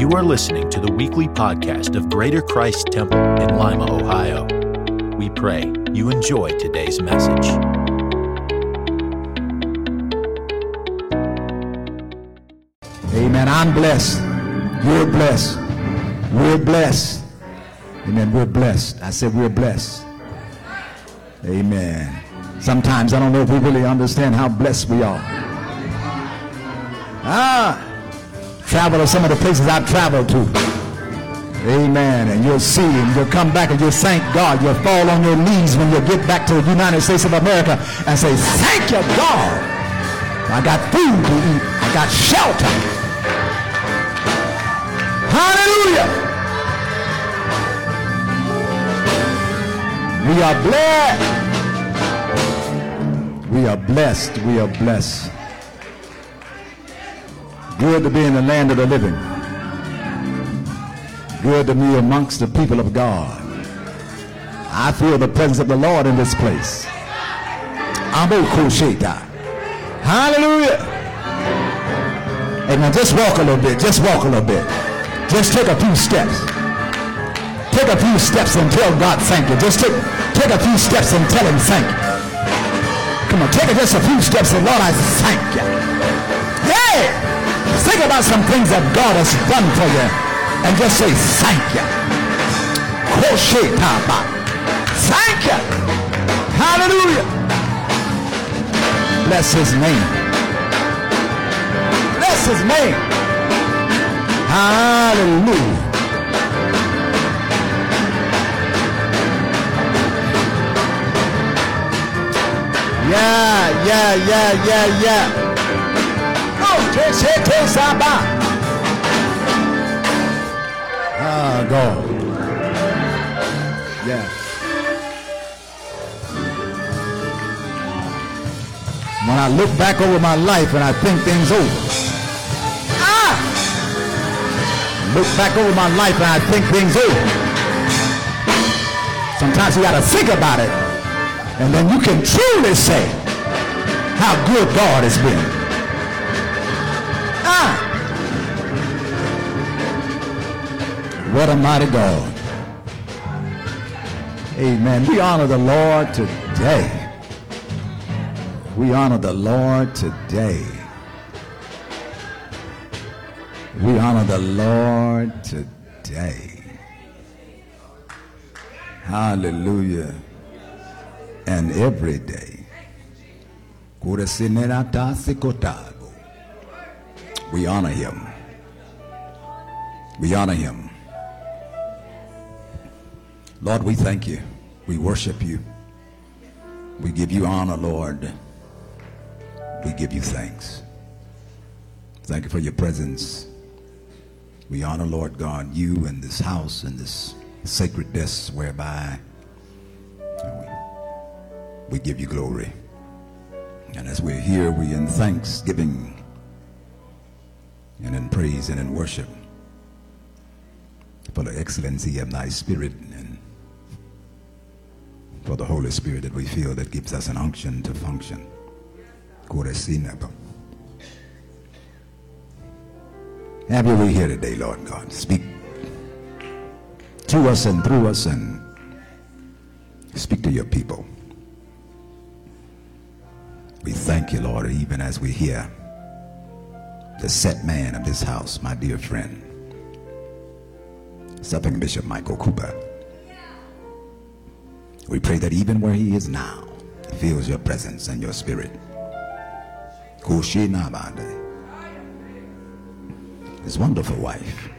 You are listening to the weekly podcast of Greater Christ Temple in Lima, Ohio. We pray you enjoy today's message. Amen. I'm blessed. You're blessed. We're blessed. Amen. We're blessed. I said we're blessed. Amen. Sometimes I don't know if we really understand how blessed we are. Ah, travel to some of the places I've traveled to. Amen. And you'll see and you'll come back and you'll thank God. You'll fall on your knees when you get back to the United States of America and say, thank you, God. I got food to eat. I got shelter. Hallelujah. We are blessed. We are blessed. We are blessed. Good to be in the land of the living. Good to be amongst the people of God. I feel the presence of the Lord in this place. Hallelujah. Amen. Just walk a little bit. Just walk a little bit. Just take a few steps. Take a few steps and tell God thank you. Just take, take a few steps and tell him thank you. Come on, take just a few steps and Lord, I thank you. Hey! Think about some things that God has done for you and just say thank you. Thank you. Hallelujah. Bless his name. Bless his name. Hallelujah. Yeah, yeah, yeah, yeah, yeah. Oh. Ah, God. Yeah. When I look back over my life and I think things over. Ah! Look back over my life and I think things over. Sometimes you got to think about it. And then you can truly say how good God has been. Ah! What a mighty God. Amen. We honor the Lord today. We honor the Lord today. We honor the Lord today. Hallelujah and every day. We honor him. We honor him. Lord, we thank you. We worship you. We give you honor, Lord. We give you thanks. Thank you for your presence. We honor, Lord God, you and this house and this sacred desk whereby we give you glory. And as we're here, we in thanksgiving and in praise and in worship for the excellency of thy spirit and for the Holy Spirit that we feel that gives us an unction to function. Have your way here today, Lord God. Speak to us and through us and speak to your people. We thank you, Lord, even as we hear the set man of this house, my dear friend, Suffragan Bishop Michael Cooper. We pray that even where he is now, he feels your presence and your spirit. His wonderful wife.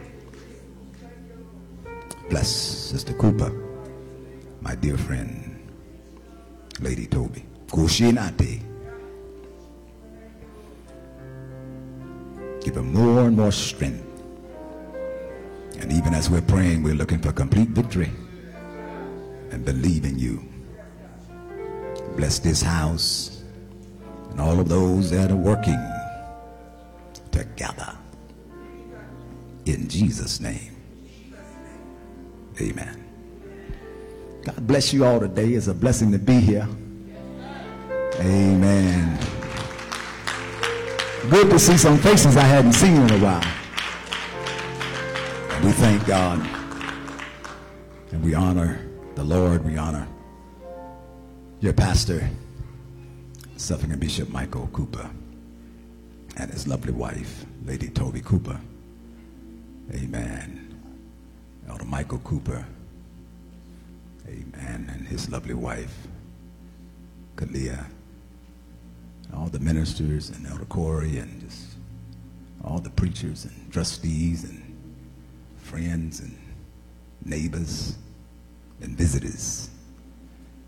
Bless Sister Cooper, my dear friend, Lady Toby. Kushinate. Give him more and more strength. And even as we're praying, we're looking for complete victory and believe in you. Bless this house and all of those that are working together. In Jesus' name. Amen. God bless you all today. It's a blessing to be here. Amen. Good to see some faces I hadn't seen in a while. We thank God and we honor the Lord. We honor your pastor, Suffragan Bishop Michael Cooper, and his lovely wife, Lady Toby Cooper. Amen. Elder Michael Cooper. Amen. And his lovely wife, Kalia. All the ministers and Elder Corey and just all the preachers and trustees and friends and neighbors and visitors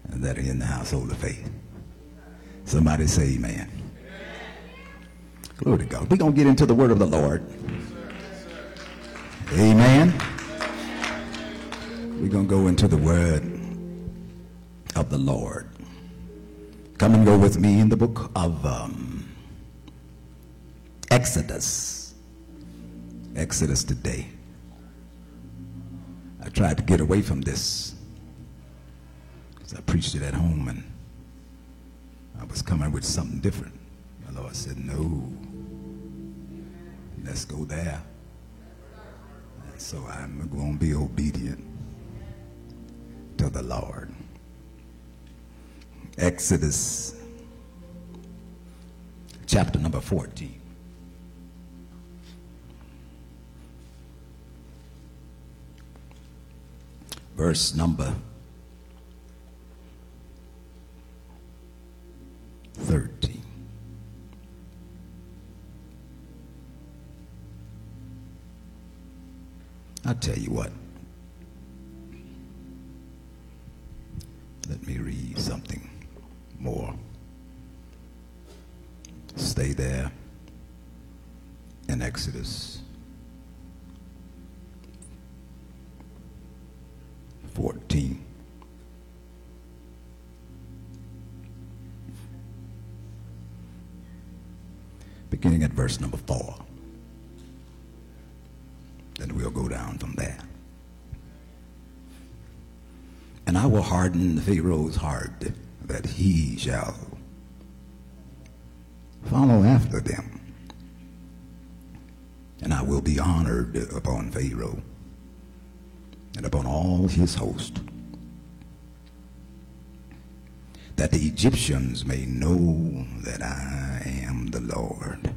that are in the household of faith. Somebody say amen. Glory to God. We're going to get into the word of the Lord. Amen. We're going to go into the word of the Lord. Come and go with me in the book of um, Exodus. Exodus today. I tried to get away from this because I preached it at home and I was coming with something different. The Lord said, No, let's go there. And so I'm going to be obedient to the Lord. Exodus chapter number 14. Verse number 13. I'll tell you what. Let me read something more. Stay there in Exodus 14. Beginning at verse number 4. Then we'll go down from there. And I will harden Pharaoh's heart that he shall follow after them. And I will be honored upon Pharaoh and upon all his host, that the Egyptians may know that I am the Lord.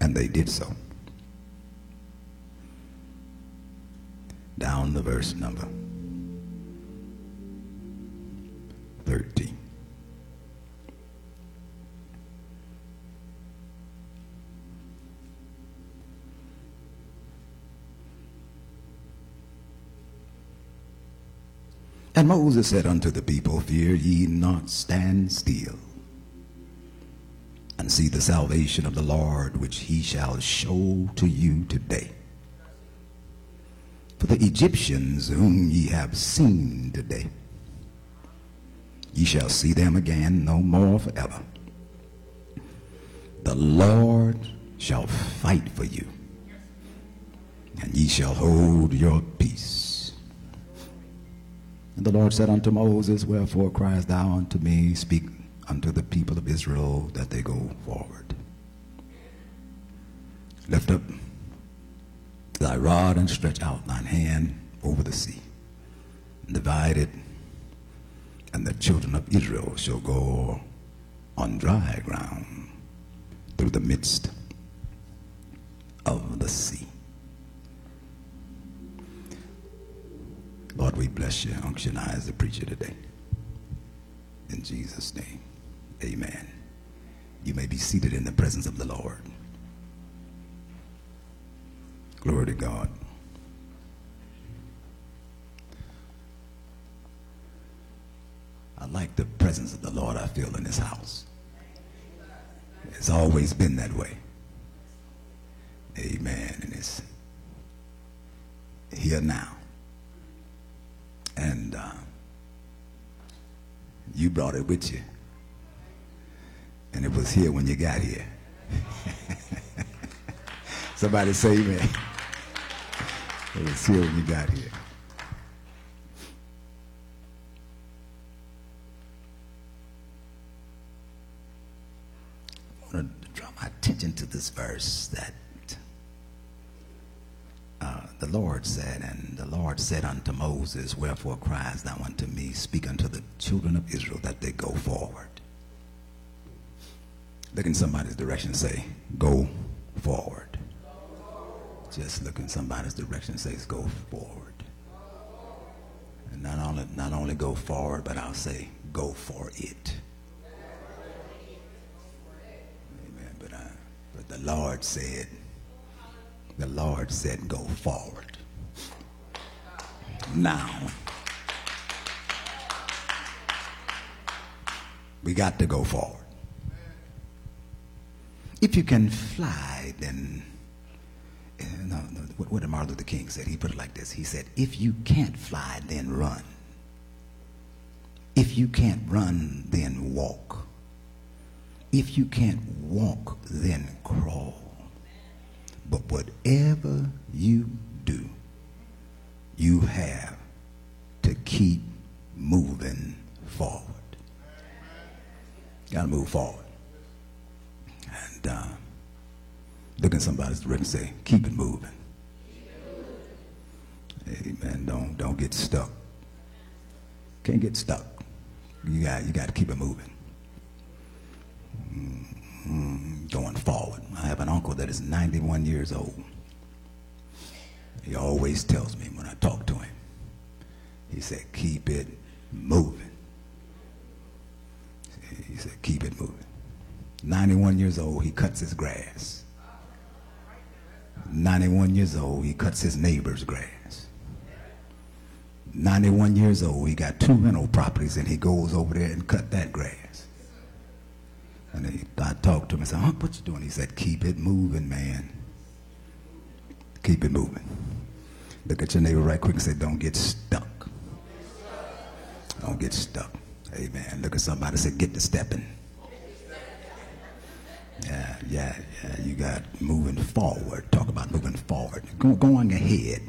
And they did so. Down the verse number 13. And Moses said unto the people, Fear ye not, stand still, and see the salvation of the Lord, which he shall show to you today. For the Egyptians whom ye have seen today, ye shall see them again no more forever. The Lord shall fight for you, and ye shall hold your peace. And the Lord said unto Moses, Wherefore criest thou unto me? Speak unto the people of Israel that they go forward. Lift up thy rod and stretch out thine hand over the sea, and divide it, and the children of Israel shall go on dry ground through the midst of the sea. Lord, we bless you. Unctionize the preacher today. In Jesus' name, amen. You may be seated in the presence of the Lord. Glory to God. I like the presence of the Lord I feel in this house. It's always been that way. Amen. And it's here now. And uh, you brought it with you. And it was here when you got here. Somebody say amen. It was here when you got here. I want to draw my attention to this verse that uh, the Lord said, And the Lord said unto Moses, Wherefore criest thou unto me? Speak unto the children of Israel that they go forward. Look in somebody's direction say, Go forward. Just look in somebody's direction and says, Go forward. And not only, not only go forward, but I'll say, Go for it. Amen. But, uh, but the Lord said, the Lord said, go forward. Now, we got to go forward. If you can fly, then, uh, no, no, what, what did Martin Luther King said? He put it like this. He said, if you can't fly, then run. If you can't run, then walk. If you can't walk, then crawl. But whatever you do, you have to keep moving forward. Got to move forward. And uh, look at somebody's direction and say, keep it moving. Amen. Don't don't get stuck. Can't get stuck. You got you got to keep it moving. Going forward. I have an uncle that is 91 years old. He always tells me when I talk to him, he said, keep it moving. He said, keep it moving. 91 years old, he cuts his grass. 91 years old, he cuts his neighbor's grass. 91 years old, he got two rental properties and he goes over there and cut that grass. And he, I talked to him and said, huh, what you doing? He said, keep it moving, man. Keep it moving. Look at your neighbor right quick and say, don't get stuck. Don't get stuck. Amen. Look at somebody and say, get to stepping. Yeah, yeah, yeah. You got moving forward. Talk about moving forward. Go, going ahead.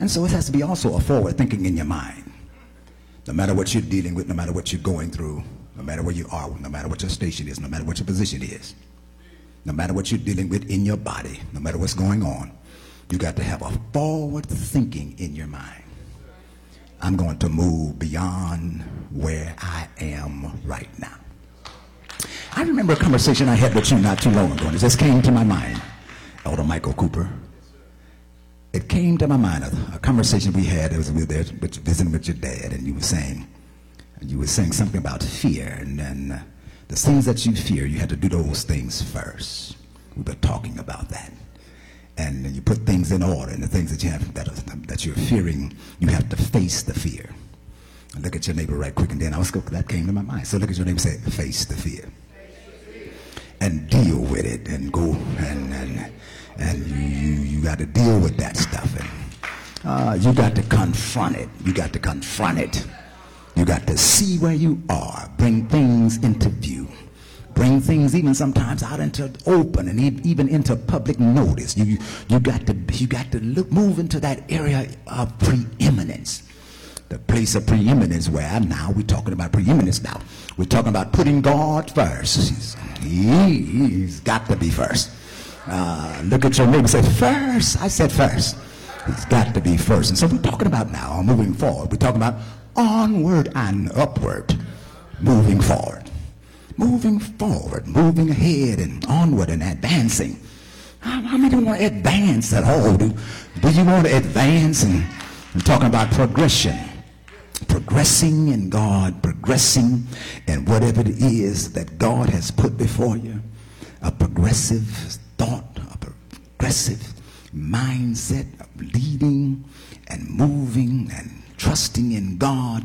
And so it has to be also a forward thinking in your mind. No matter what you're dealing with, no matter what you're going through, no matter where you are, no matter what your station is, no matter what your position is, no matter what you're dealing with in your body, no matter what's going on, you got to have a forward thinking in your mind. I'm going to move beyond where I am right now. I remember a conversation I had with you not too long ago, and it just came to my mind. Elder Michael Cooper. It came to my mind, a, a conversation we had as we were there visiting with your dad, and you were saying, you were saying something about fear, and then uh, the things that you fear, you had to do those things first. We were talking about that. And you put things in order, and the things that you have that, are, that you're fearing, you have to face the fear. Look at your neighbor right quick, and then I was that came to my mind. So look at your neighbor, say, face the fear, and deal with it, and go and and and you you, you got to deal with that stuff, and uh, you got to confront it. You got to confront it. You got to see where you are, bring things into view, bring things even sometimes out into open and even into public notice. You you got to you got to look move into that area of preeminence. The place of preeminence where now we're talking about preeminence now. We're talking about putting God first. He's got to be first. Uh, look at your neighbor say, first. I said first. He's got to be first. And so we're talking about now, moving forward. We're talking about onward and upward, moving forward. Moving forward, moving ahead and onward and advancing. How, many want to advance at all? Do, do you want to advance? And I'm talking about progression. Progressing in God, progressing in whatever it is that God has put before you. A progressive thought, a progressive mindset of leading and moving and trusting in God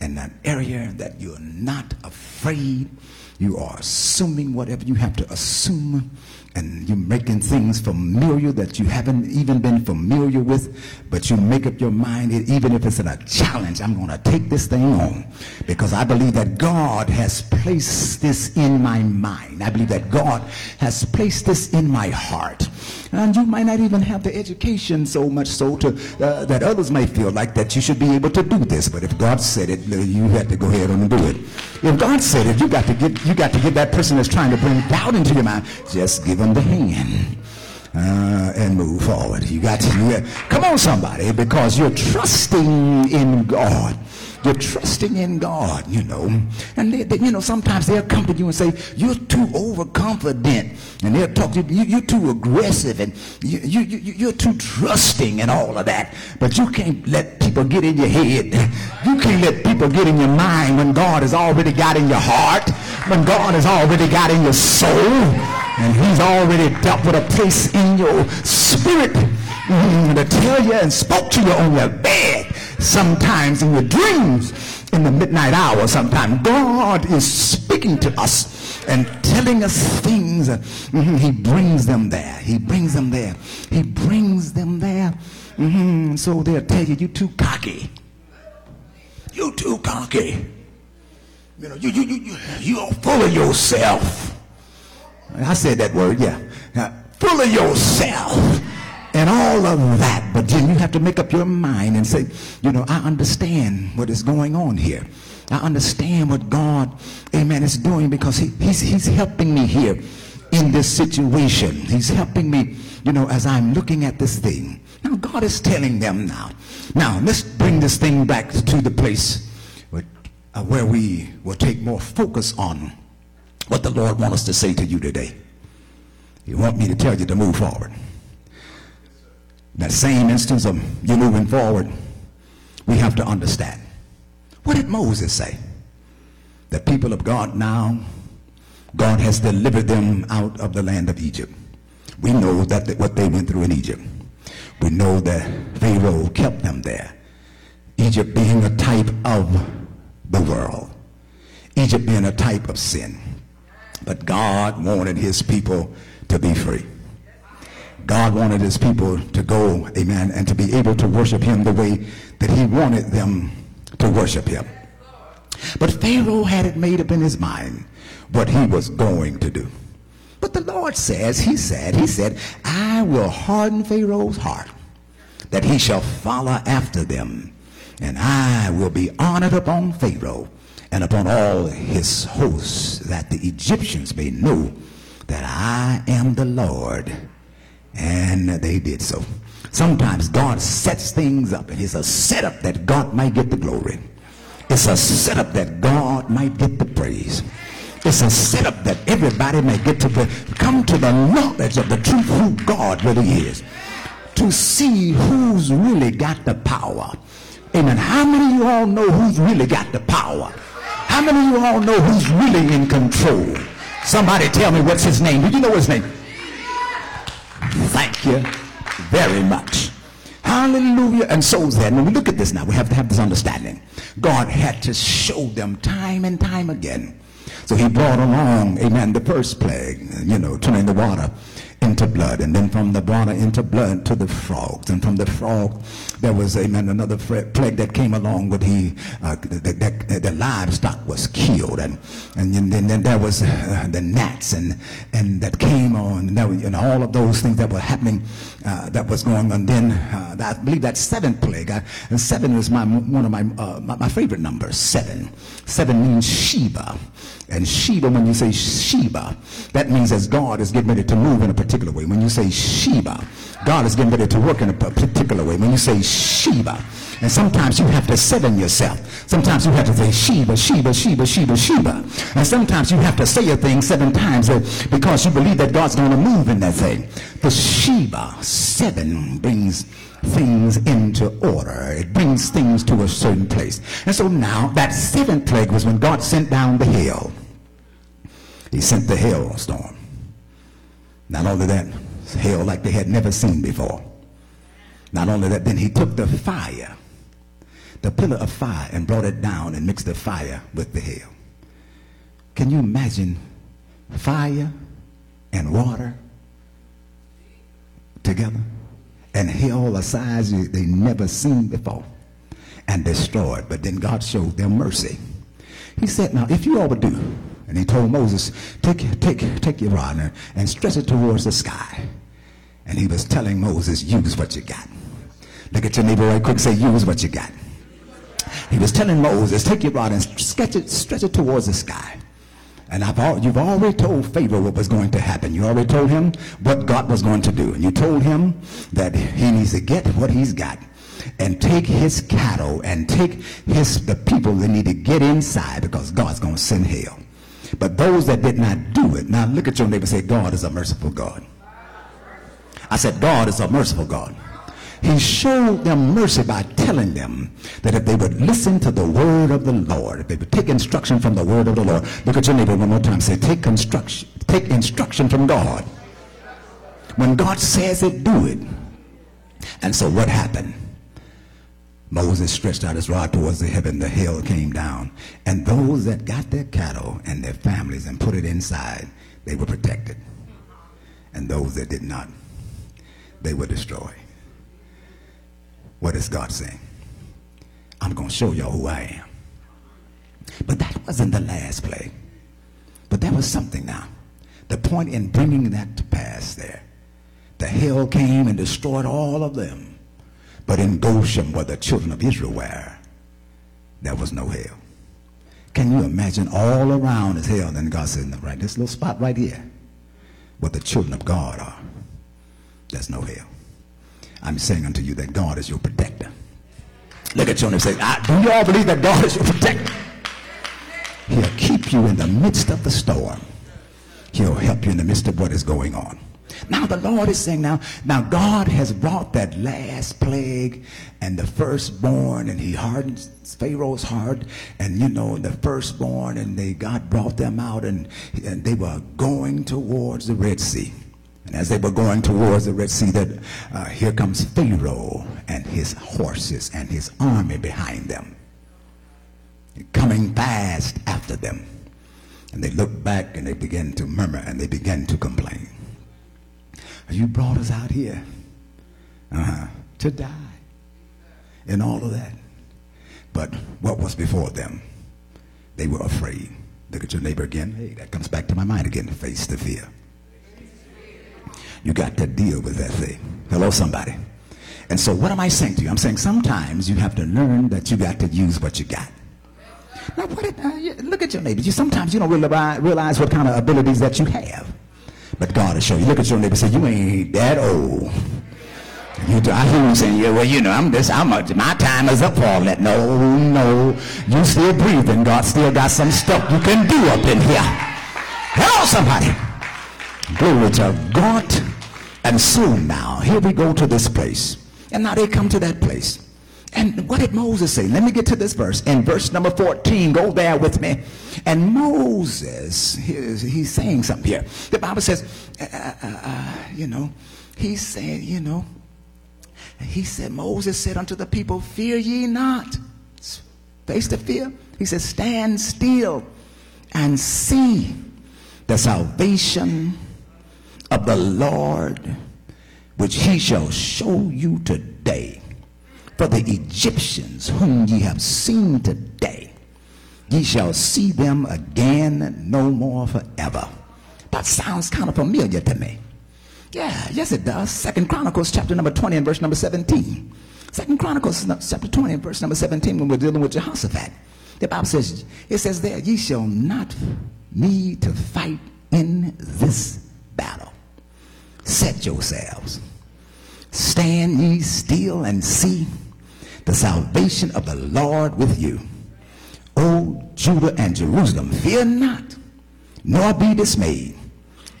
in that area that you're not afraid. You are assuming whatever you have to assume, and you're making things familiar that you haven't even been familiar with, but you make up your mind, even if it's in a challenge, I'm going to take this thing on because I believe that God has placed this in my mind. I believe that God has placed this in my heart. And you might not even have the education so much so to uh, that others may feel like that you should be able to do this. But if God said it, you have to go ahead and do it. If God said it, you got to get you got to get that person that's trying to bring doubt into your mind. Just give them the hand. uh, and move forward. You got to, you got, come on, somebody, because you're trusting in God. You're trusting in God, you know. And, they, they, you know, sometimes they'll come to you and say, you're too overconfident. And they'll talk to you, you are too aggressive and you, you, you, you're too trusting and all of that. But you can't let people get in your head. You can't let people get in your mind when God has already got in your heart, when God has already got in your soul, and he's already dealt with a place in your spirit mm, to tell you and spoke to you on your bed sometimes in your dreams in the midnight hour sometimes god is speaking to us and telling us things. Mm-hmm. he brings them there. He brings them there. He brings them there. Mm-hmm. so they'll tell you you too cocky. You too cocky. You know you you you you're full of yourself. I said that word yeah. Full of yourself and all of that. But then you have to make up your mind and say, you know, I understand what is going on here. I understand what God, amen, is doing because he, he's, he's helping me here in this situation. He's helping me, you know, as I'm looking at this thing. Now, God is telling them now. Now, let's bring this thing back to the place where, uh, where we will take more focus on what the Lord wants us to say to you today. He wants me to tell you to move forward that same instance of you moving forward, we have to understand. What did Moses say? The people of God now, God has delivered them out of the land of Egypt. We know that what they went through in Egypt. We know that Pharaoh kept them there. Egypt being a type of the world. Egypt being a type of sin. But God wanted his people to be free. God wanted his people to go, amen, and to be able to worship him the way that he wanted them to worship him. But Pharaoh had it made up in his mind what he was going to do. But the Lord says, he said, he said, I will harden Pharaoh's heart that he shall follow after them. And I will be honored upon Pharaoh and upon all his hosts that the Egyptians may know that I am the Lord and they did so. Sometimes God sets things up, and it's a setup that God might get the glory. It's a setup that God might get the praise. It's a setup that everybody may get to come to the knowledge of the truth who God really is. To see who's really got the power. Amen. How many of you all know who's really got the power? How many of you all know who's really in control? Somebody tell me what's his name. Do you know his name? Thank you very much. Hallelujah. And so then, when we look at this now, we have to have this understanding. God had to show them time and time again. So he brought along, amen, the first plague, you know, turning the water into blood, and then from the water into blood to the frogs, and from the frog there was amen another plague that came along with he uh, the, the, livestock was killed, and and then, then there was uh, the gnats and and that came on, and, and all of those things that were happening uh, that was going on. Then uh, I believe that seventh plague, uh, and seven was my one of my, uh, my my favorite numbers. Seven, seven means Sheba. And Sheba, when you say Sheba, that means as God is getting ready to move in a particular way. When you say Sheba, God is getting ready to work in a particular way. When you say Sheba, and sometimes you have to seven yourself. Sometimes you have to say Sheba, Sheba, Sheba, Sheba, Sheba. And sometimes you have to say a thing seven times uh, because you believe that God's going to move in that thing. The Sheba, seven, brings things into order. It brings things to a certain place. And so now that seventh plague was when God sent down the hail. He sent the hail storm. Not only that, hail like they had never seen before. Not only that, then he took the fire, the pillar of fire, and brought it down and mixed the fire with the hail. Can you imagine fire and water together? and hail a size they never seen before and destroyed. But then God showed them mercy. He said, now if you all would do, and he told Moses, take, take, take your rod and stretch it towards the sky. And he was telling Moses, use what you got. Look at your neighbor right quick, say, use what you got. He was telling Moses, take your rod and stretch it, stretch it towards the sky. And I've, you've already told Pharaoh what was going to happen. You already told him what God was going to do. And you told him that he needs to get what he's got and take his cattle and take his the people that need to get inside because God's going to send hell. But those that did not do it, now look at your neighbor say, God is a merciful God. I said, God is a merciful God. He showed them mercy by telling them that if they would listen to the word of the Lord, if they would take instruction from the word of the Lord, look at your neighbor one more time. Say, take instruction, take instruction from God. When God says it, do it. And so what happened? Moses stretched out his rod towards the heaven. The hail came down. And those that got their cattle and their families and put it inside, they were protected. And those that did not, they were destroyed. What is God saying? I'm going to show y'all who I am. But that wasn't the last plague. But there was something now. The point in bringing that to pass there, the hail came and destroyed all of them. But in Goshen, where the children of Israel were, there was no hail. Can you imagine all around is hell? Then God said, right, this little spot right here, where the children of God are, there's no hell. I'm saying unto you that God is your protector. Look at you and say, ah, do you all believe that God is your protector? He'll keep you in the midst of the storm. He'll help you in the midst of what is going on. Now the Lord is saying now, now God has brought that last plague and the firstborn and he hardened Pharaoh's heart and you know the firstborn and they God brought them out and, and they were going towards the Red Sea. And as they were going towards the Red Sea, that uh, here comes Pharaoh and his horses and his army behind them, coming fast after them. And they looked back and they began to murmur and they began to complain. You brought us out here uh-huh, to die and all of that. But what was before them? They were afraid. Look at your neighbor again. Hey, that comes back to my mind again. Face the fear. You got to deal with that thing. Hello, somebody. And so, what am I saying to you? I'm saying sometimes you have to learn that you got to use what you got. Now, what uh, look at your neighbor. You sometimes you don't realize what kind of abilities that you have, but God will show you. Look at your neighbor. Say, you ain't that old. You do, I hear you saying, yeah, well, you know, I'm this, I'm a, my time is up for all that. No, no, you still breathing. God still got some stuff you can do up in here. Hello, somebody. Glory to God. And soon now, here we go to this place. And now they come to that place. And what did Moses say? Let me get to this verse. In verse number 14, go there with me. And Moses, he's saying something here. The Bible says, uh, uh, uh, you know, he said, you know, he said, Moses said unto the people, Fear ye not. Face the fear. He says, Stand still and see the salvation of the Lord, which he shall show you today. For the Egyptians whom ye have seen today, ye shall see them again no more forever. That sounds kind of familiar to me. Yeah, yes it does. Second Chronicles chapter number 20 and verse number 17. Second Chronicles chapter 20 and verse number 17 when we're dealing with Jehoshaphat. The Bible says, it says there, ye shall not need to fight in this battle set yourselves. Stand ye still and see the salvation of the Lord with you. O Judah and Jerusalem, fear not, nor be dismayed.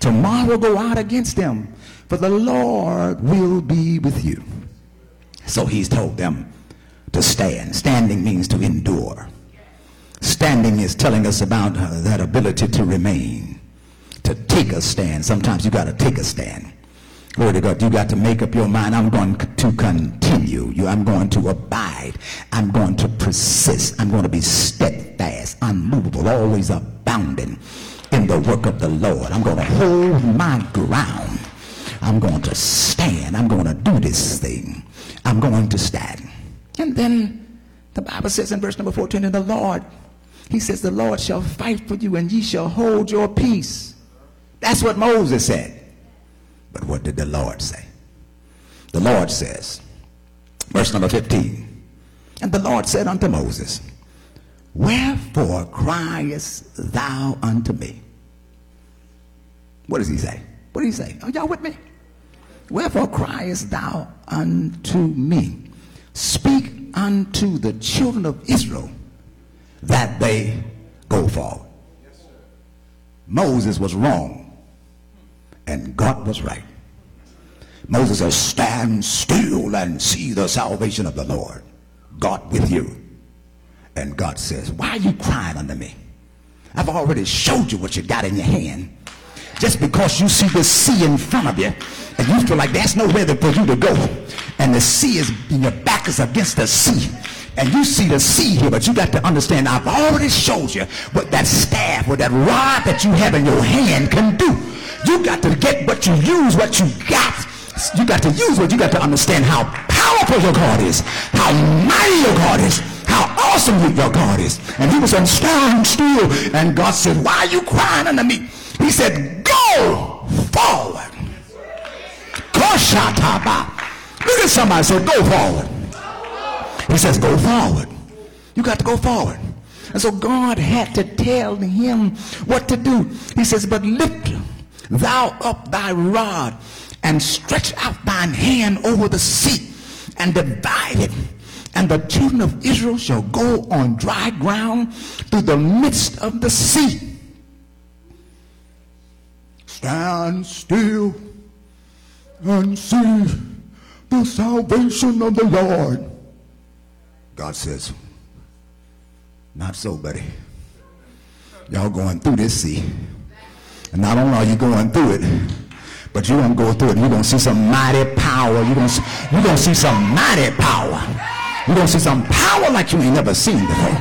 Tomorrow go out against them, for the Lord will be with you. So he's told them to stand. Standing means to endure. Standing is telling us about uh, that ability to remain, to take a stand. Sometimes you got to take a stand. Glory to God. You got to make up your mind. I'm going to continue. You, I'm going to abide. I'm going to persist. I'm going to be steadfast, unmovable, always abounding in the work of the Lord. I'm going to hold my ground. I'm going to stand. I'm going to do this thing. I'm going to stand. And then the Bible says in verse number 14, and the Lord, he says, the Lord shall fight for you and ye shall hold your peace. That's what Moses said. But what did the Lord say? The Lord says, verse number 15, and the Lord said unto Moses, Wherefore criest thou unto me? What does he say? What does he say? Are y'all with me? Wherefore criest thou unto me? Speak unto the children of Israel that they go forward. Moses was wrong and God was right. Moses says, Stand still and see the salvation of the Lord. God with you. And God says, Why are you crying unto me? I've already showed you what you got in your hand. Just because you see the sea in front of you and you feel like there's nowhere for you to go, and the sea is, and your back is against the sea, and you see the sea here, but you got to understand, I've already showed you what that staff or that rod that you have in your hand can do. You got to get what you use, what you got. You got to use what you got to understand how powerful your God is, how mighty your God is how awesome your God is. And he was on stand still. And God said, why are you crying unto me? He said, go forward. Look at somebody say, go forward. He says, go forward. You got to go forward. And so God had to tell him what to do. He says, but lift thou up thy rod and stretch out thine hand over the sea and divide it and the children of Israel shall go on dry ground through the midst of the sea. Stand still and see the salvation of the Lord. God says, Not so, buddy. Y'all going through this sea. And not only are you going through it, but you're going to go through it. You're going to see some mighty power. You're going to, you're going to see some mighty power. You're going to see some power like you ain't never seen before.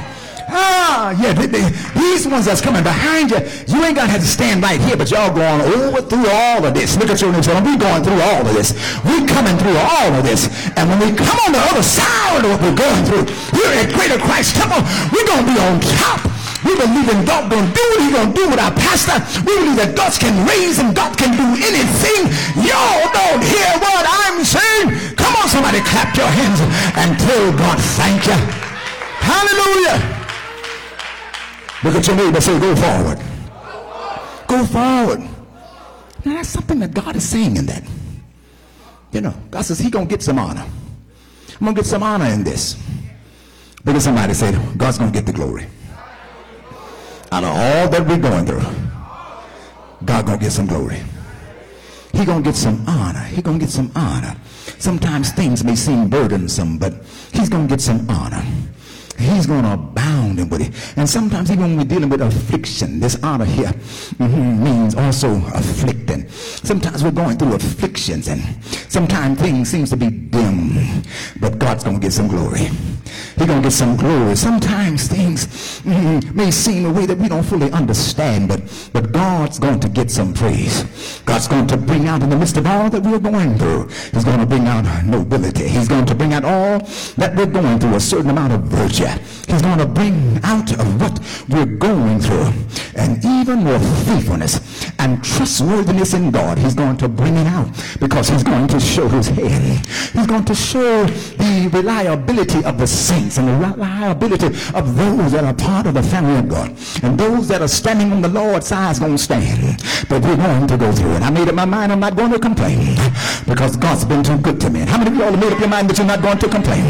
Ah, yeah, they, they, these ones that's coming behind you, you ain't gonna have to stand right here, but y'all going over through all of this. Look at your neighbor. We going through all of this. We coming through all of this. And when we come on the other side of what we're going through, here at Greater Christ Temple, we're gonna be on top. We believe in God gonna do what He's gonna do with our pastor. We believe that God can raise and God can do anything. Y'all don't hear what I'm saying. Come on, somebody clap your hands and tell God thank you. Hallelujah. Look at your neighbor say, go forward. Go forward. Now that's something that God is saying in that. You know, God says he gonna get some honor. I'm gonna get some honor in this. Look at somebody say, God's gonna get the glory. Out of all that we're going through, God gonna get some glory. He gonna get some honor. He gonna get some honor. Sometimes things may seem burdensome, but he's to get some honor. He's going to abound in it. And sometimes even when we're dealing with affliction, this honor here mm-hmm, means also afflicting. Sometimes we're going through afflictions and sometimes things seems to be dim, but God's going to get some glory. He's going to get some glory. Sometimes things mm, may seem a way that we don't fully understand, but, but God's going to get some praise. God's going to bring out in the midst of all that we're going through, He's going to bring out nobility. He's going to bring out all that we're going through, a certain amount of virtue. He's going to bring out of what we're going through and even more faithfulness and trustworthiness in God. He's going to bring it out because he's going to show his hand. He's going to show the reliability of the saints and the reliability of those that are part of the family of God. And those that are standing on the Lord's side is going to stand. But we're going to go through it. I made up my mind I'm not going to complain because God's been too good to me. How many of you all made up your mind that you're not going to complain?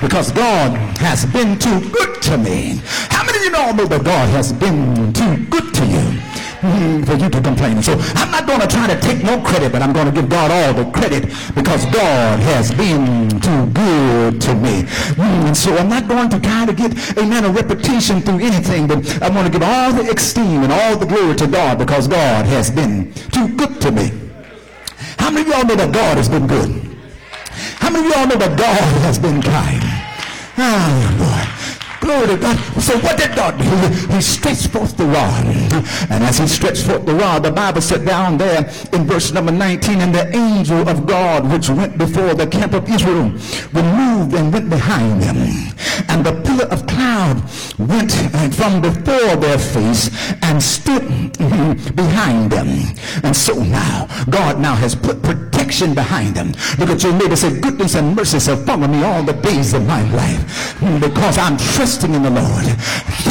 Because God has been too good to me. How many of you all know that God has been too good to you? for you to complain. So I'm not going to try to take no credit, but I'm going to give God all the credit because God has been too good to me. Mm, so I'm not going to try to get, amen, a reputation through anything, but I want to give all the esteem and all the glory to God because God has been too good to me. How many of y'all know that God has been good? How many of y'all know that God has been kind? Oh, Lord. Glory to God. So what did God do? He stretched forth the rod. And as he stretched forth the rod, the Bible said down there in verse number 19, and the angel of God which went before the camp of Israel removed and went behind them. And the pillar of cloud went uh, from before their face and stood behind them. And so now, God now has put protection protection behind them. Look at your neighbor say, goodness and mercy shall follow me all the days of my life hmm, because I'm trusting in the Lord.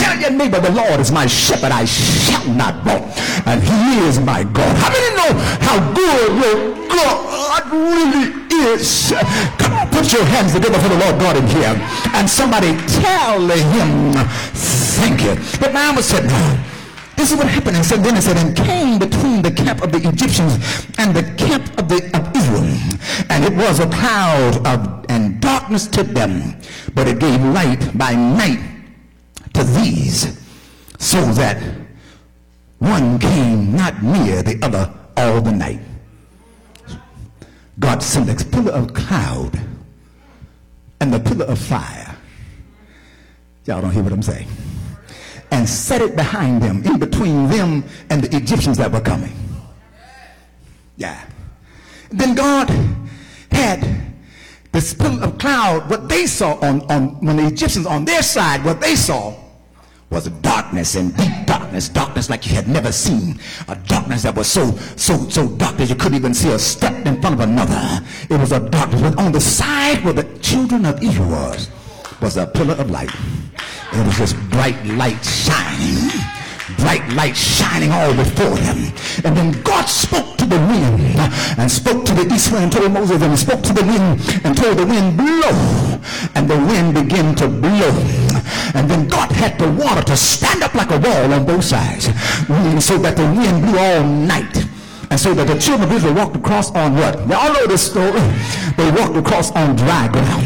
Tell your neighbor, the Lord is my shepherd. I shall not want. And he is my God. How many know how good your God really is? Come on, put your hands together for the Lord God in here. And somebody tell him, thank you. But now I said, no. This is what happened. And then it said, and came between the camp of the Egyptians and the camp of, the, of Israel. And it was a cloud of, and darkness to them, but it gave light by night to these, so that one came not near the other all the night. God sent a pillar of cloud and the pillar of fire. Y'all don't hear what I'm saying and set it behind them, in between them and the Egyptians that were coming. Yeah. Then God had the pillar of cloud, what they saw on, on when the Egyptians on their side, what they saw was darkness and deep darkness, darkness like you had never seen, a darkness that was so so so dark that you couldn't even see a step in front of another. It was a darkness, but on the side where the children of Israel was, was a pillar of light. It was this bright light shining bright light shining all before him. And then God spoke to the wind and spoke to the east wind and told Moses and spoke to the wind and told the wind blow. And the wind began to blow. And then God had the water to stand up like a wall on both sides so that the wind blew all night. And so that the children of Israel walked across on what? Y'all know this story. They walked across on dry ground.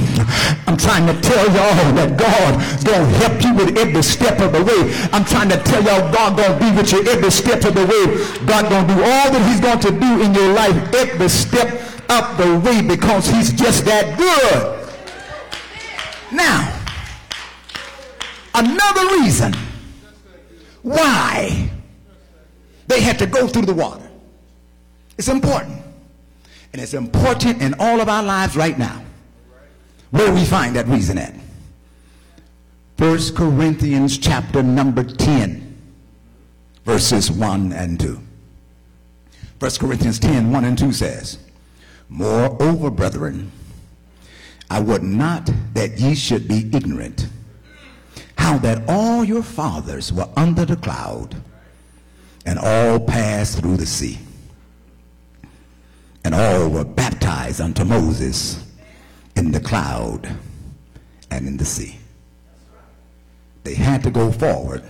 I'm trying to tell y'all that God gonna help you with every step of the way. I'm trying to tell y'all God gonna be with you every step of the way. God gonna do all that he's going to do in your life every step of the way because he's just that good. Now, another reason why they had to go through the water it's important. And it's important in all of our lives right now. Where we find that reason at? 1 Corinthians chapter number 10, verses 1 and 2. 1 Corinthians 10, 1 and 2 says, Moreover, brethren, I would not that ye should be ignorant how that all your fathers were under the cloud and all passed through the sea and all were baptized unto Moses in the cloud and in the sea. They had to go forward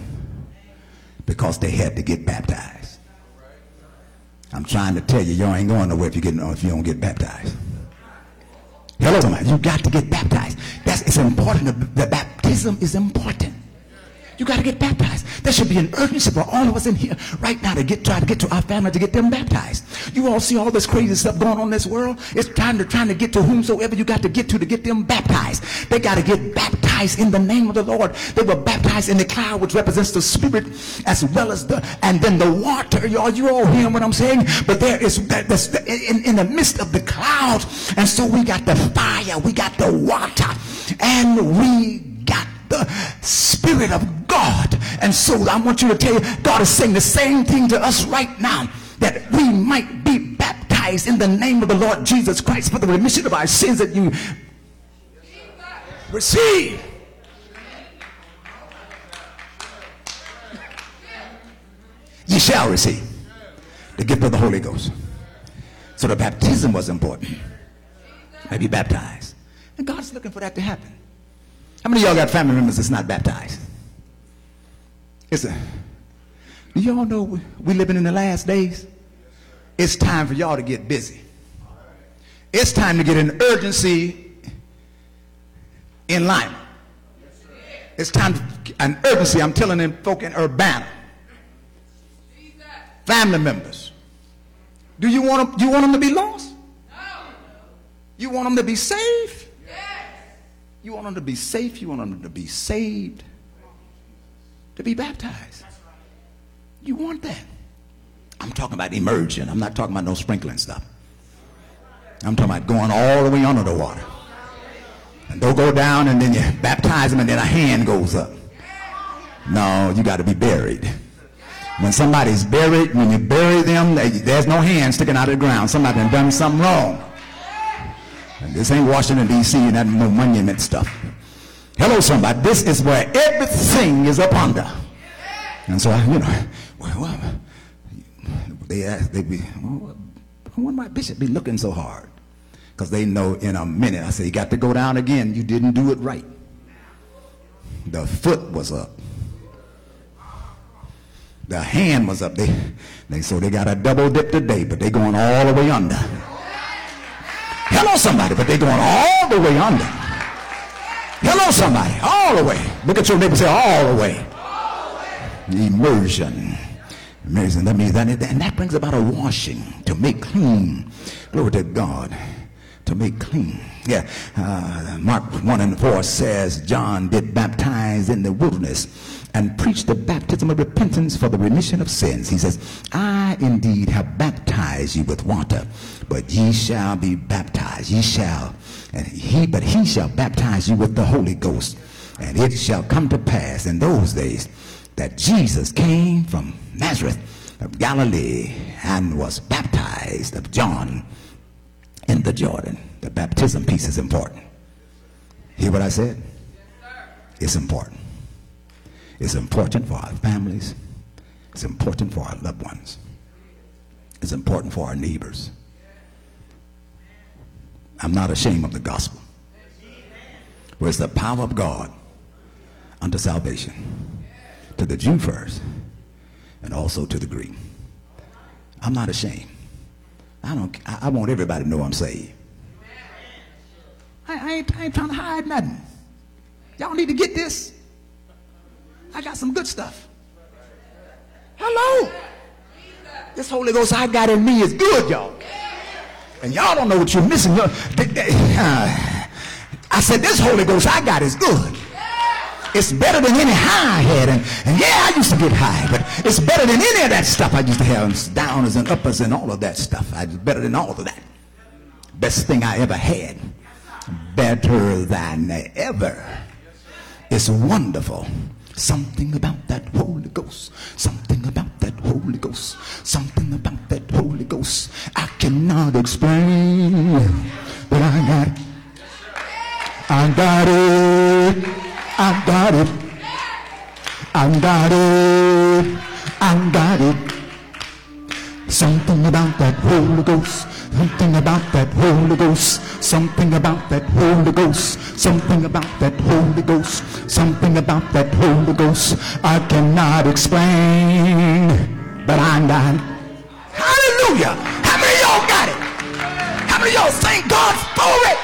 because they had to get baptized. I'm trying to tell you, y'all ain't going nowhere if you, get, if you don't get baptized. Hello, somebody. You got to get baptized. That's it's important. The baptism is important. You got to get baptized. There should be an urgency for all of us in here right now to get try to get to our family to get them baptized. You all see all this crazy stuff going on in this world. It's time to trying to get to whomsoever you got to get to to get them baptized. They got to get baptized in the name of the Lord. They were baptized in the cloud, which represents the spirit as well as the and then the water. Y'all, you all hearing what I'm saying? But there is that in, in the midst of the cloud, and so we got the fire, we got the water, and we the Spirit of God. And so I want you to tell you, God is saying the same thing to us right now that we might be baptized in the name of the Lord Jesus Christ for the remission of our sins that you receive. Ye shall receive the gift of the Holy Ghost. So the baptism was important. May be baptized. And God's looking for that to happen. How many of y'all got family members that's not baptized? Listen, do y'all know we, we living in the last days? It's time for y'all to get busy. It's time to get an urgency in line. It's time to, an urgency. I'm telling them folk in Urbana. Family members. Do you want them, you want them to be lost? You want them to be saved? You want them to be safe. You want them to be saved. To be baptized. You want that. I'm talking about emerging. I'm not talking about no sprinkling stuff. I'm talking about going all the way under the water. And don't go down and then you baptize them and then a hand goes up. No, you got to be buried. When somebody's buried, when you bury them, they, there's no hand sticking out of the ground. Somebody done done something wrong. This ain't Washington, D.C. and that monument stuff. Hello, somebody. This is where everything is up under. And so, you know, well, well they ask, they be, well, why my bishop be looking so hard? Because they know in a minute, I say, you got to go down again. You didn't do it right. The foot was up. The hand was up. They, they so they got a double dip today, but they going all the way under. Hello, somebody, but they're going all the way under. Hello, somebody, all the way. Look at your neighbor, say all the way. Immersion. Immersion. That means that, and that brings about a washing to make clean. Glory to God to make clean. Yeah, uh, Mark 1 and 4 says John did baptize in the wilderness and preached the baptism of repentance for the remission of sins. He says, I indeed have baptized you with water, but ye shall be baptized. Ye shall, and he, but he shall baptize you with the Holy Ghost. And it shall come to pass in those days that Jesus came from Nazareth of Galilee and was baptized of John in the Jordan. The baptism piece is important. Hear what I said? It's important. It's important for our families. It's important for our loved ones. It's important for our neighbors. I'm not ashamed of the gospel. Where it's the power of God unto salvation. To the Jew first, and also to the Greek. I'm not ashamed. I don't. I, I want everybody to know I'm saved. I, I, ain't, I ain't trying to hide nothing. Y'all need to get this. I got some good stuff. Hello. This Holy Ghost I got in me is good, y'all. And y'all don't know what you're missing. Uh, I said, this Holy Ghost I got is good. It's better than any high I had. And, and yeah, I used to get high, but it's better than any of that stuff I used to have. Downers and uppers and all of that stuff. I better than all of that. Best thing I ever had. Better than ever. It's wonderful. Something about that Holy Ghost. Something about that Holy Ghost. Something about that Holy Ghost. I cannot explain. But I got it. I got it. I got it. I got it. I got it. Something about that Holy Ghost. Something about that Holy Ghost. Something about that Holy Ghost. Something about that Holy Ghost. Something about that Holy Ghost. I cannot explain, but I got it. Hallelujah. How many of y'all got it? How many of y'all thank God for it?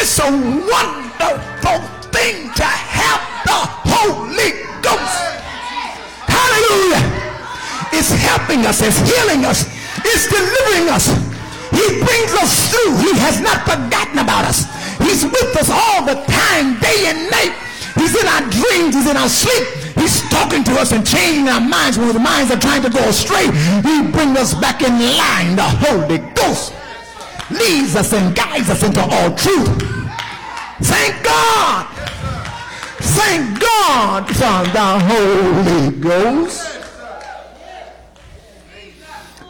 It's a wonderful thing to have the Holy Ghost. Hallelujah. It's helping us, it's healing us, it's delivering us. He brings us through. He has not forgotten about us. He's with us all the time, day and night. He's in our dreams. He's in our sleep. He's talking to us and changing our minds when the minds are trying to go astray. He brings us back in line. The Holy Ghost leads us and guides us into all truth. Thank God. Thank God for the Holy Ghost.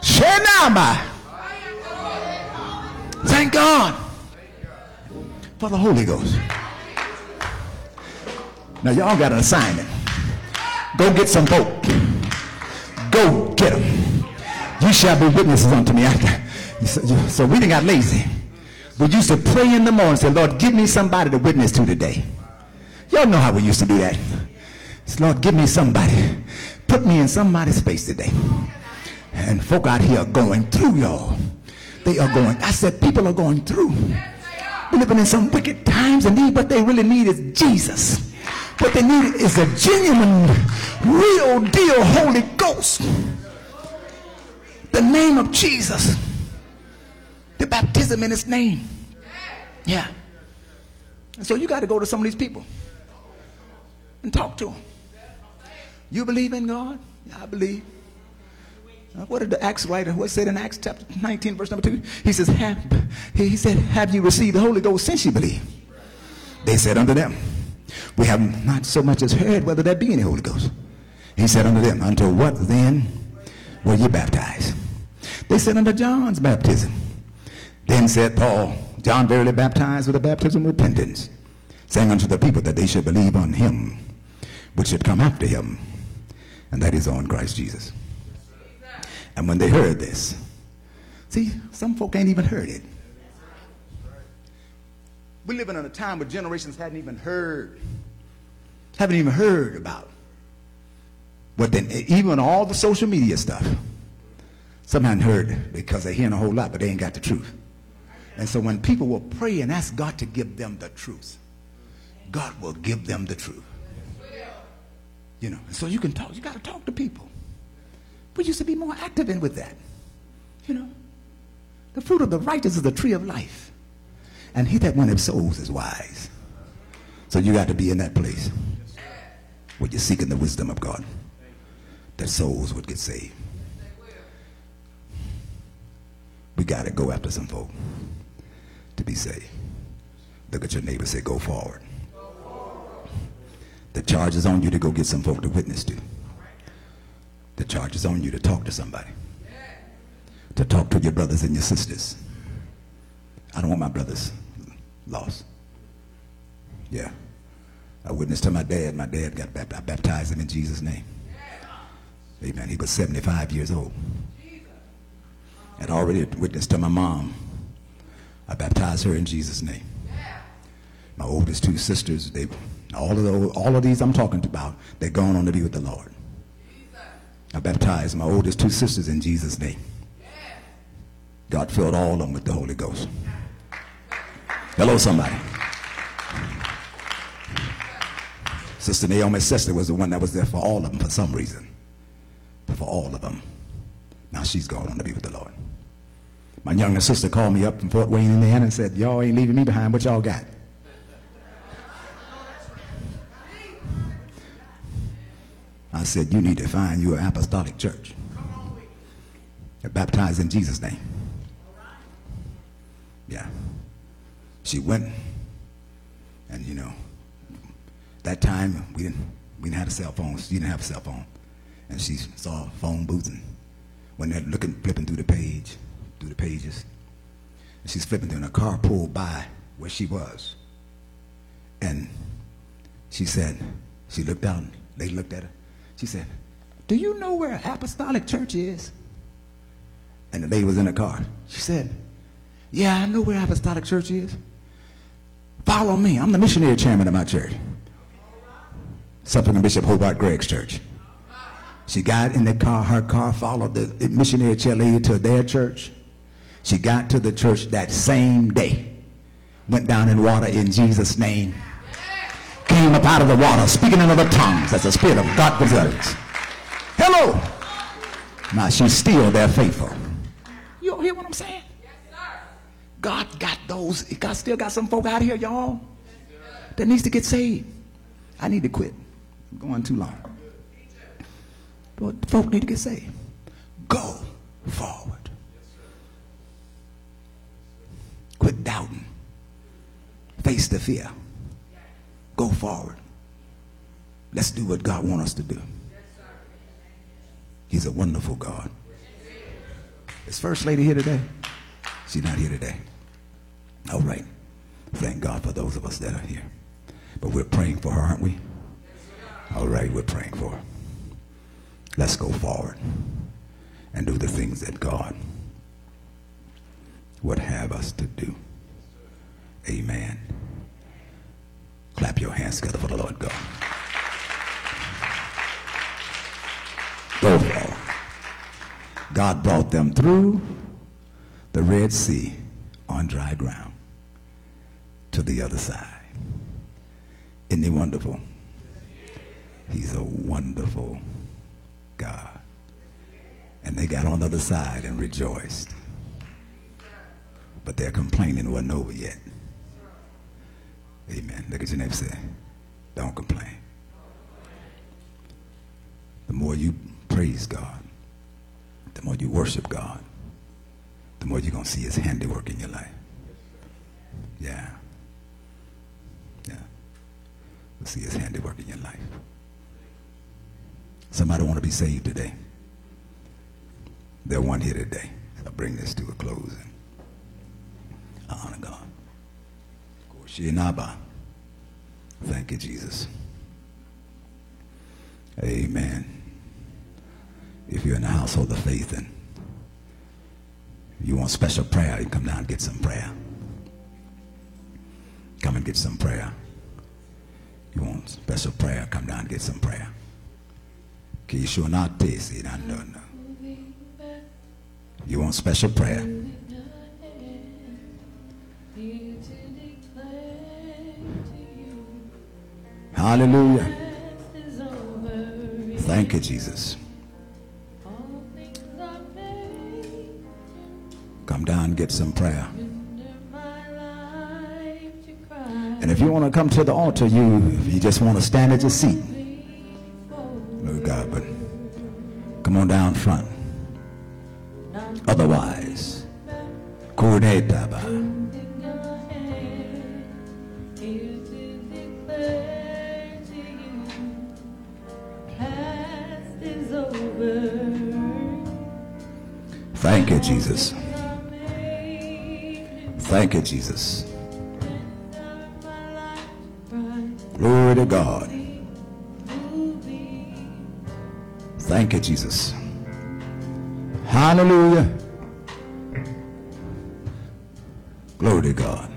Shenama. Thank God for the Holy Ghost. Now y'all got an assignment. Go get some folk. Go get them. You shall be witnesses unto me. After. So we didn't got lazy. We used to pray in the morning and say, Lord, give me somebody to witness to today. Y'all know how we used to do that. Lord, give me somebody. Put me in somebody's space today. And folk out here going through, y'all. They are going. I said, people are going through. We're living in some wicked times, and need what they really need is Jesus. What they need is a genuine, real deal Holy Ghost. The name of Jesus. The baptism in his name. Yeah. So you got to go to some of these people and talk to them. You believe in God? Yeah, I believe. What did the Acts writer, what said in Acts chapter 19, verse number 2? He says, have, he said, have you received the Holy Ghost since you believe? They said unto them, we have not so much as heard whether there be any Holy Ghost. He said unto them, Unto what then were ye baptized? They said, Unto John's baptism. Then said Paul, John verily baptized with the baptism of repentance, saying unto the people that they should believe on him which should come after him, and that is on Christ Jesus. And when they heard this, see, some folk ain't even heard it. We're living in a time where generations hadn't even heard, haven't even heard about what then, even all the social media stuff. Some hadn't heard because they're hearing a whole lot, but they ain't got the truth. And so when people will pray and ask God to give them the truth, God will give them the truth. You know, so you can talk, you got to talk to people. We used to be more active in with that. You know, the fruit of the righteous is the tree of life. And he that winneth souls is wise. So you got to be in that place where you're seeking the wisdom of God that souls would get saved. We got to go after some folk to be saved. Look at your neighbor say, go forward. The charge is on you to go get some folk to witness to. The charge is on you to talk to somebody. To talk to your brothers and your sisters. I don't want my brothers lost. Yeah. I witnessed to my dad. My dad got baptized. I baptized him in Jesus' name. Amen. He was 75 years old. And already witnessed to my mom. I baptized her in Jesus' name. My oldest two sisters, they all of those, all of these I'm talking about, they're going on to be with the Lord. I baptized my oldest two sisters in Jesus' name. God filled all of them with the Holy Ghost. Hello, somebody. Sister Naomi's sister was the one that was there for all of them for some reason. For all of them. Now she's gone on to be with the Lord. My younger sister called me up from Fort Wayne, Indiana and said, Y'all ain't leaving me behind. What y'all got? I said, You need to find your apostolic church. They're baptized in Jesus' name. Yeah. She went, and you know, that time we didn't we didn't have a cell phone. She didn't have a cell phone. And she saw a phone booth and when they're looking flipping through the page, through the pages. And she's flipping through and a car pulled by where she was. And she said, she looked out and they looked at her. She said, Do you know where Apostolic Church is? And the lady was in the car. She said, Yeah, I know where Apostolic Church is. Follow me. I'm the missionary chairman of my church. Suffragan Bishop Hobart Gregg's church. She got in the car. Her car followed the missionary chair lady to their church. She got to the church that same day. Went down in water in Jesus' name came up out of the water, speaking in other tongues as the Spirit of God utterance. Hello. Now she's still there faithful. You don't hear what I'm saying? God got those. God still got some folk out here, y'all, that needs to get saved. I need to quit. I'm going too long. But folk need to get saved. Go forward. Quit doubting. Face the fear. Go forward. Let's do what God wants us to do. He's a wonderful God. Is First Lady here today? She's not here today. All right. Thank God for those of us that are here. But we're praying for her, aren't we? All right, we're praying for her. Let's go forward and do the things that God would have us to do. Amen. Clap your hands together for the Lord God. Go forward. God brought them through the Red Sea on dry ground to the other side. Isn't he wonderful? He's a wonderful God. And they got on the other side and rejoiced. But their complaining wasn't over yet. Amen. Look at your neighbor say, don't complain. The more you praise God, the more you worship God, the more you're going to see his handiwork in your life. Yeah. Yeah. You'll see his handiwork in your life. Somebody want to be saved today. There one here today. I'll bring this to a close. I honor God. Thank you, Jesus. Amen. If you're in the household of faith and you want special prayer, you come down and get some prayer. Come and get some prayer. You want special prayer, come down and get some prayer. You want special prayer. Hallelujah. Thank you, Jesus. Come down get some prayer. And if you want to come to the altar, you if you just want to stand at your seat. Oh God, but come on down front. Otherwise, Kurnetaba. Thank you, Jesus. Thank you, Jesus. Glory to God. Thank you, Jesus. Hallelujah. Glory to God.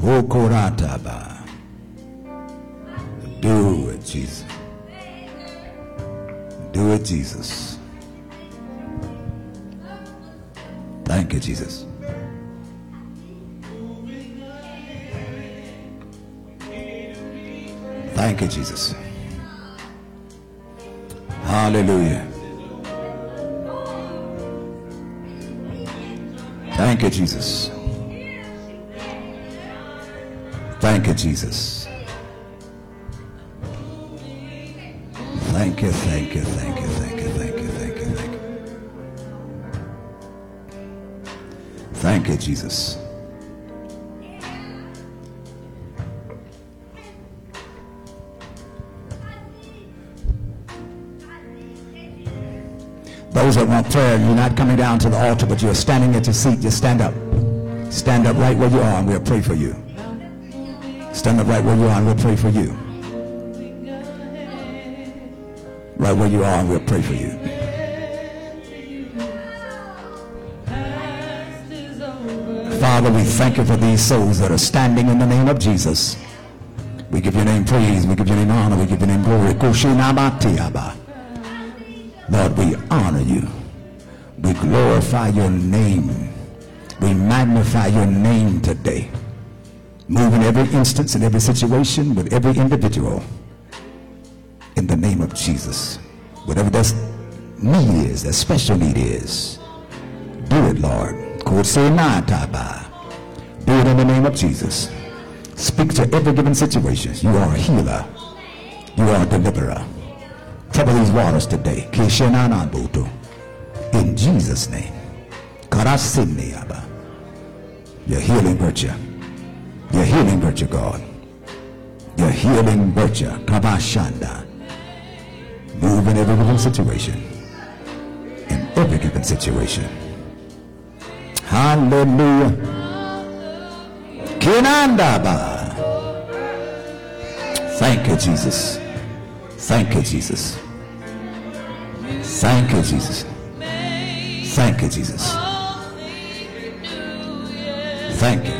Hokorataba. Do it, Jesus. Do it, Jesus. Thank you, Jesus. Thank you, Jesus. Hallelujah. Thank you, Jesus. Thank you, Jesus. Thank you, thank you, thank you, thank you, thank you, thank you, thank you. Thank you, Jesus. Those that want prayer, you're not coming down to the altar, but you're standing at your seat. Just stand up. Stand up right where you are, and we'll pray for you. Stand up right where you are, and we'll pray for you. Right where you are, and we'll pray for you. Father, we thank you for these souls that are standing in the name of Jesus. We give your name praise. We give your name honor. We give your name glory. Lord, we honor you. We glorify your name. We magnify your name today. Move in every instance, in every situation, with every individual. In the name of Jesus. Whatever that need is, that special need is, do it, Lord. Do it in the name of Jesus. Speak to every given situation. You are a healer. You are a deliverer. Trouble these waters today. In Jesus' name. Your healing virtue. Your healing virtue, God. Your healing virtue. Kabashanda. Move in every given situation. In every given situation. Hallelujah. Kinandaba. Thank you, Jesus. Thank you, Jesus. Thank you, Jesus. Thank you, Jesus. Thank you.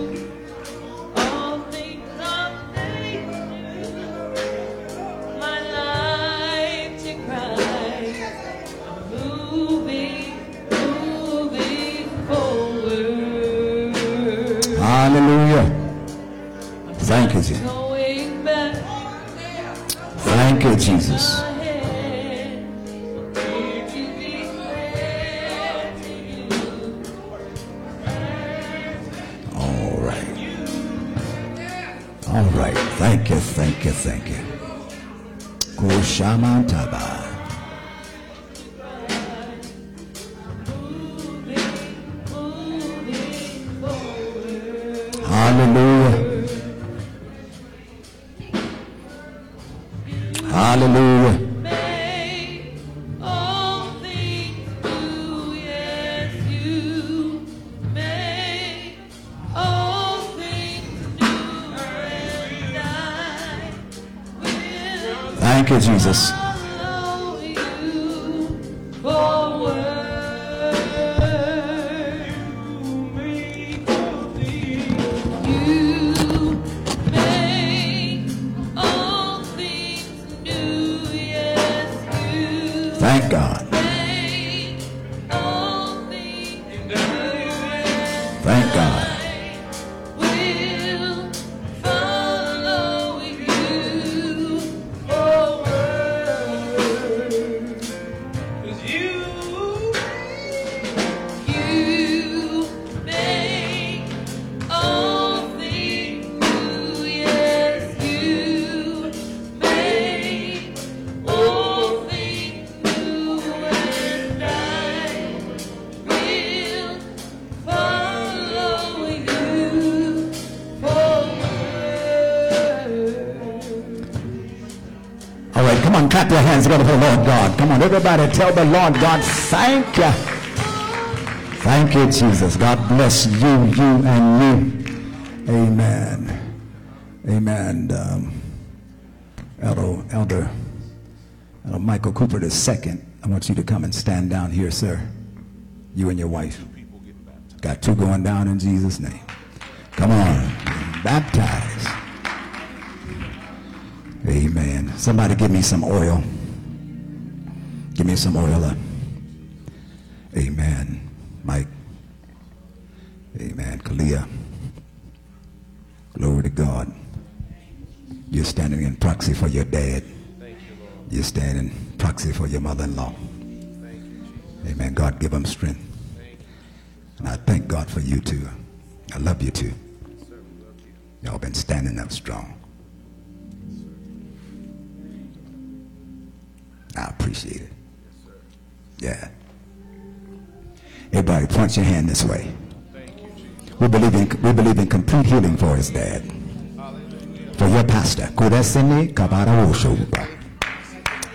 Your hands together for the Lord God. Come on, everybody, tell the Lord God, thank you. Thank you, Jesus. God bless you, you, and you. Amen. Amen. Um, Elder, Elder, Elder Michael Cooper second. I want you to come and stand down here, sir. You and your wife. Got two going down in Jesus' name. Come on, baptize. Somebody give me some oil. Give me some oil. uh, Amen. Mike. Amen. Kalia. Glory to God. You're standing in proxy for your dad. You're standing proxy for your mother-in-law. Amen. God give them strength. And I thank God for you too. I love you too. Y'all been standing up strong. I appreciate it. Yeah. Everybody, point your hand this way. We believe in we believe in complete healing for his dad. For your pastor.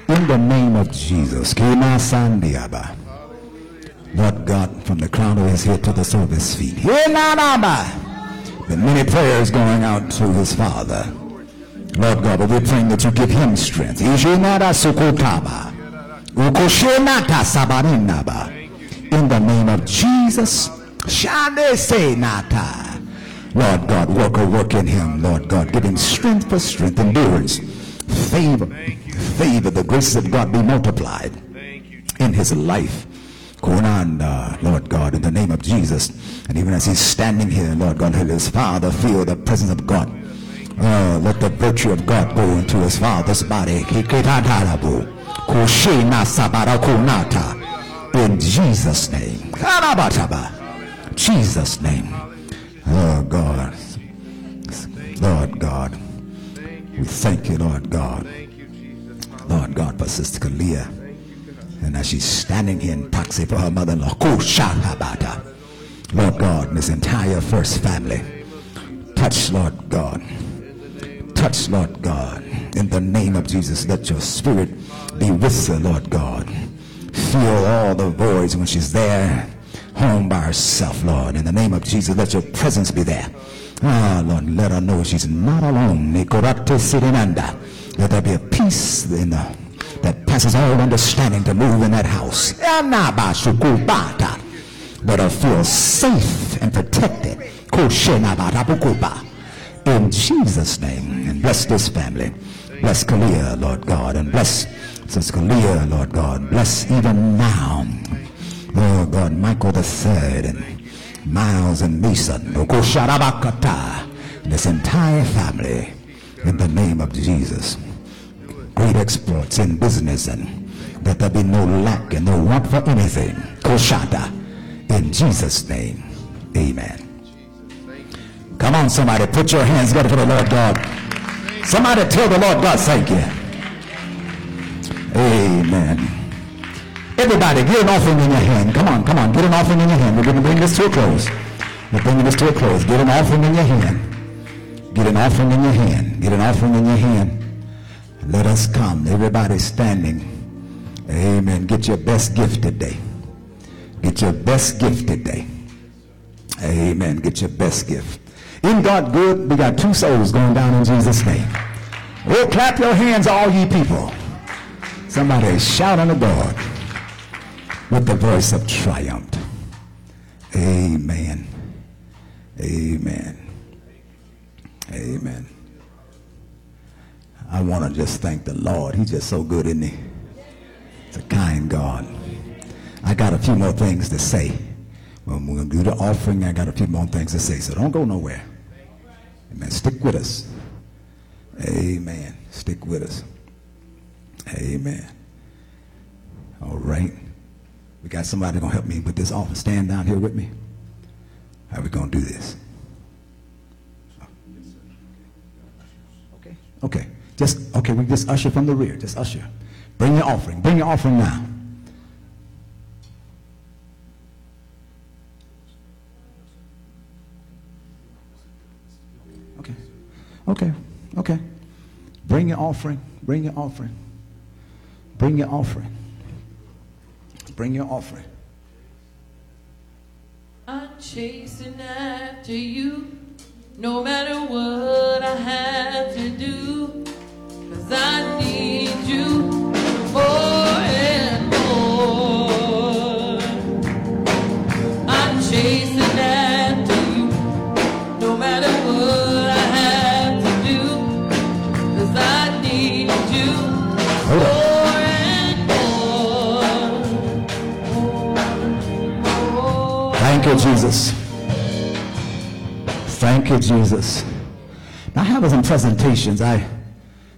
In the name of Jesus. Lord God, from the crown of his head to the sole of his feet. The many prayers going out to his father. Lord God, we're praying that you give him strength. In the name of Jesus. Lord God, work a work in him. Lord God, give him strength for strength, endurance, favor, favor. The graces of God be multiplied in his life. Lord God, in the name of Jesus. And even as he's standing here, Lord God, let his father feel the presence of God. Uh, let the virtue of God go into his father's body. In Jesus' name. Jesus' name. Oh God. Lord God. We thank you, Lord God. Lord God, for Sister Kalia. And as she's standing here in proxy for her mother-in-law, Lord God, and this entire first family. Touch, Lord God. Touch, Lord God. In the name of Jesus, let your spirit be with her, Lord God. Fill all the voids when she's there, home by herself, Lord. In the name of Jesus, let your presence be there. Ah, Lord, let her know she's not alone. Let there be a peace in the, that passes all understanding to move in that house. Let her feel safe and protected. In Jesus' name. And bless this family. Bless Kalia, Lord God. And bless Sister Kalia, Lord God. Bless even now. Oh God, Michael the third and Miles and Lisa. Nokosharabakata. this entire family in the name of Jesus. Great exploits in business and that there be no lack and no want for anything. Koshata. In Jesus' name. Amen. On, somebody, put your hands together for the Lord God. Somebody tell the Lord God, thank you. Amen. Everybody, get an offering in your hand. Come on, come on, get an offering in your hand. We're going to bring this to a close. We're bringing this to a close. Get an offering in your hand. Get an offering in your hand. Get an offering in your hand. Let us come. Everybody standing. Amen. Get your best gift today. Get your best gift today. Amen. Get your best gift. In God good, we got two souls going down in Jesus' name. Oh, clap your hands, all ye people. Somebody shout unto God with the voice of triumph. Amen. Amen. Amen. I want to just thank the Lord. He's just so good, isn't he? He's a kind God. I got a few more things to say. When to do the offering, I got a few more things to say. So don't go nowhere. Amen. Stick with us. Amen. Stick with us. Amen. All right. We got somebody going to help me with this offering. Stand down here with me. How are we going to do this? Okay. Okay. Just, okay, we just usher from the rear. Just usher. Bring your offering. Bring your offering now. Okay. Okay. Bring your offering. Bring your offering. Bring your offering. Bring your offering. I'm chasing after you, no matter what I have to do. Cause I need you more Jesus. Now, I have some presentations. I,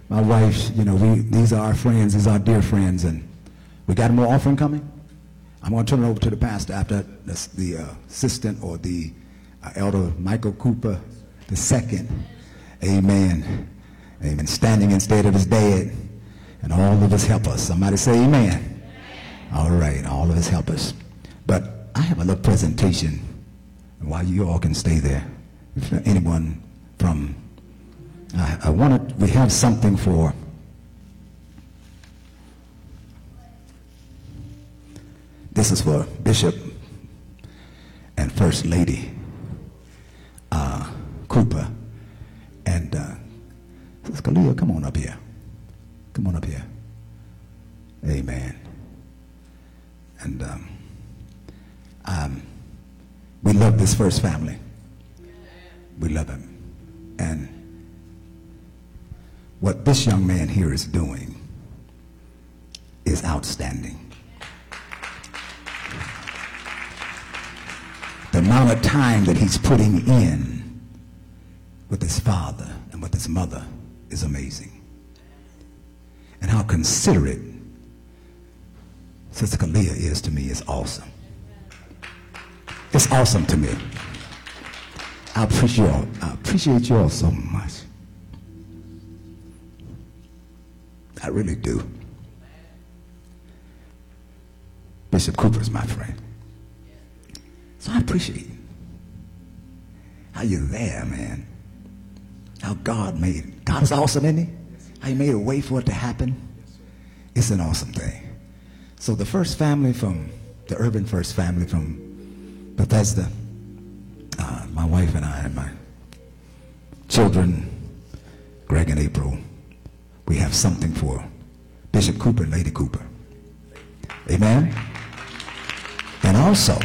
my wife, you know, we these are our friends. These are our dear friends, and we got more offering coming. I'm going to turn it over to the pastor after the, the uh, assistant or the uh, elder Michael Cooper the second. Amen. Amen. Standing instead of his dad, and all of us help us. Somebody say Amen. All right, all of us help us. But I have a little presentation while you all can stay there. Anyone from, I, I wanted, we have something for, this is for Bishop and First Lady uh, Cooper. And uh, Kalia, come on up here. Come on up here. Amen. And um, um, we love this first family. We love him. And what this young man here is doing is outstanding. The amount of time that he's putting in with his father and with his mother is amazing. And how considerate Sister Kalia is to me is awesome. It's awesome to me. I appreciate you. I appreciate you all so much. I really do. Bishop Cooper's my friend. So I appreciate you. how you're there, man. How God made it. God is awesome, isn't he? How he made a way for it to happen. It's an awesome thing. So the first family from the urban first family from Bethesda, uh, my wife and I and my children, Greg and April, we have something for Bishop Cooper and Lady Cooper. Amen. And also,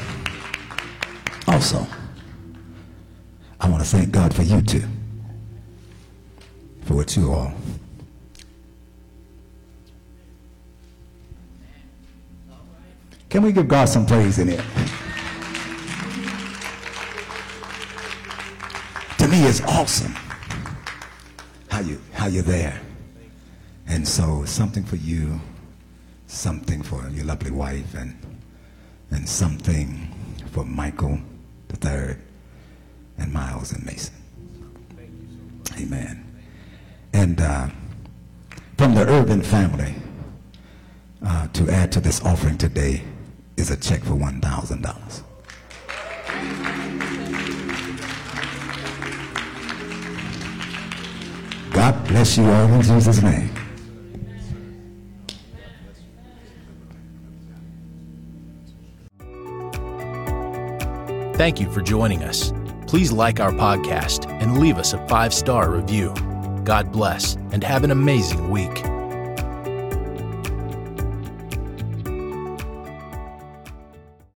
also, I want to thank God for you too, for what you all Can we give God some praise in it? Me is awesome. How you how you there? And so something for you, something for your lovely wife, and and something for Michael the third and Miles and Mason. Amen. And uh, from the urban family, uh, to add to this offering today is a check for one thousand dollars. God bless you all in Jesus' name. Thank you for joining us. Please like our podcast and leave us a five star review. God bless and have an amazing week.